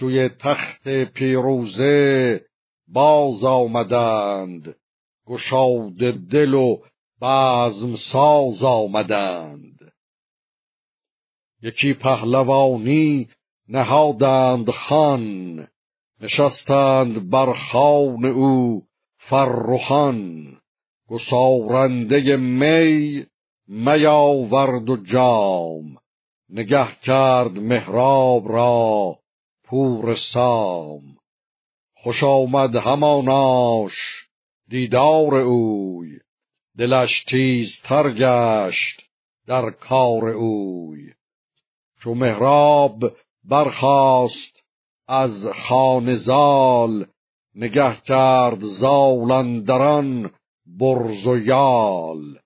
سوی تخت پیروزه باز آمدند. گشاد دل و بزم ساز آمدند. یکی پهلوانی نهادند خان نشستند بر خان او فرخان. گسارنده می می آورد و جام نگه کرد مهراب را پور سام. خوش آمد هماناش دیدار اوی. دلش تر گشت در کار اوی. چو مهراب برخاست از خانزال نگه کرد زالندران برز و یال.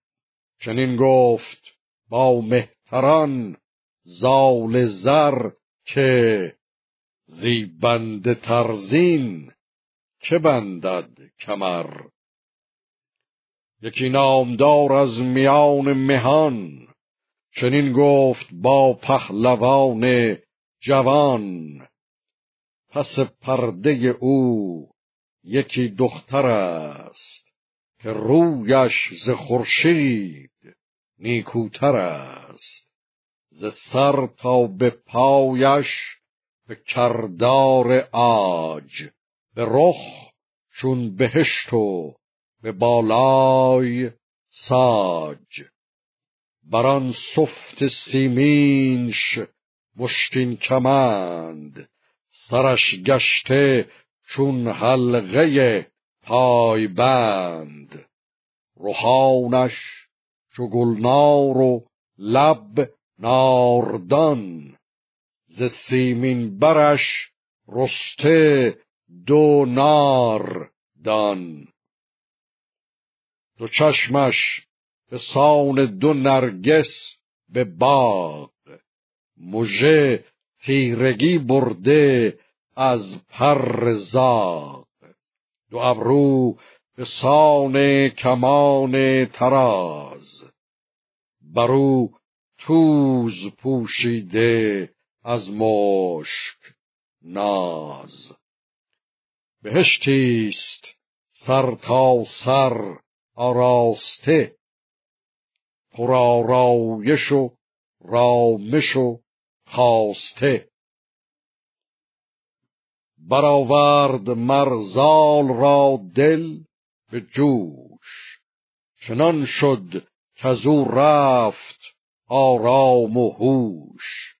چنین گفت با مهتران زال زر که زیبند ترزین. که بندد کمر؟ یکی نامدار از میان مهان. چنین گفت با پهلوان جوان. پس پرده او یکی دختر است که رویش ز خورشید نیکوتر است. ز سر تا به پایش به کردار آج به رخ چون بهشت و به بالای ساج. بران سفت سیمینش مشکین کمند سرش گشته چون حلقه پای بند روحانش چو گلنار و لب ناردان ز سیمین برش رسته دو نار دان. دو چشمش به سان دو نرگس به باغ. مژه تیرگی برده از پر زاغ. دو ابرو به سان کمان تراز برو توز پوشیده از مشک ناز. بهشتیست سر تا سر آراسته. پرآرایش و رامش و خواسته برآورد مرزال را دل به جوش. چنان شد که او رفت آرام و هوش.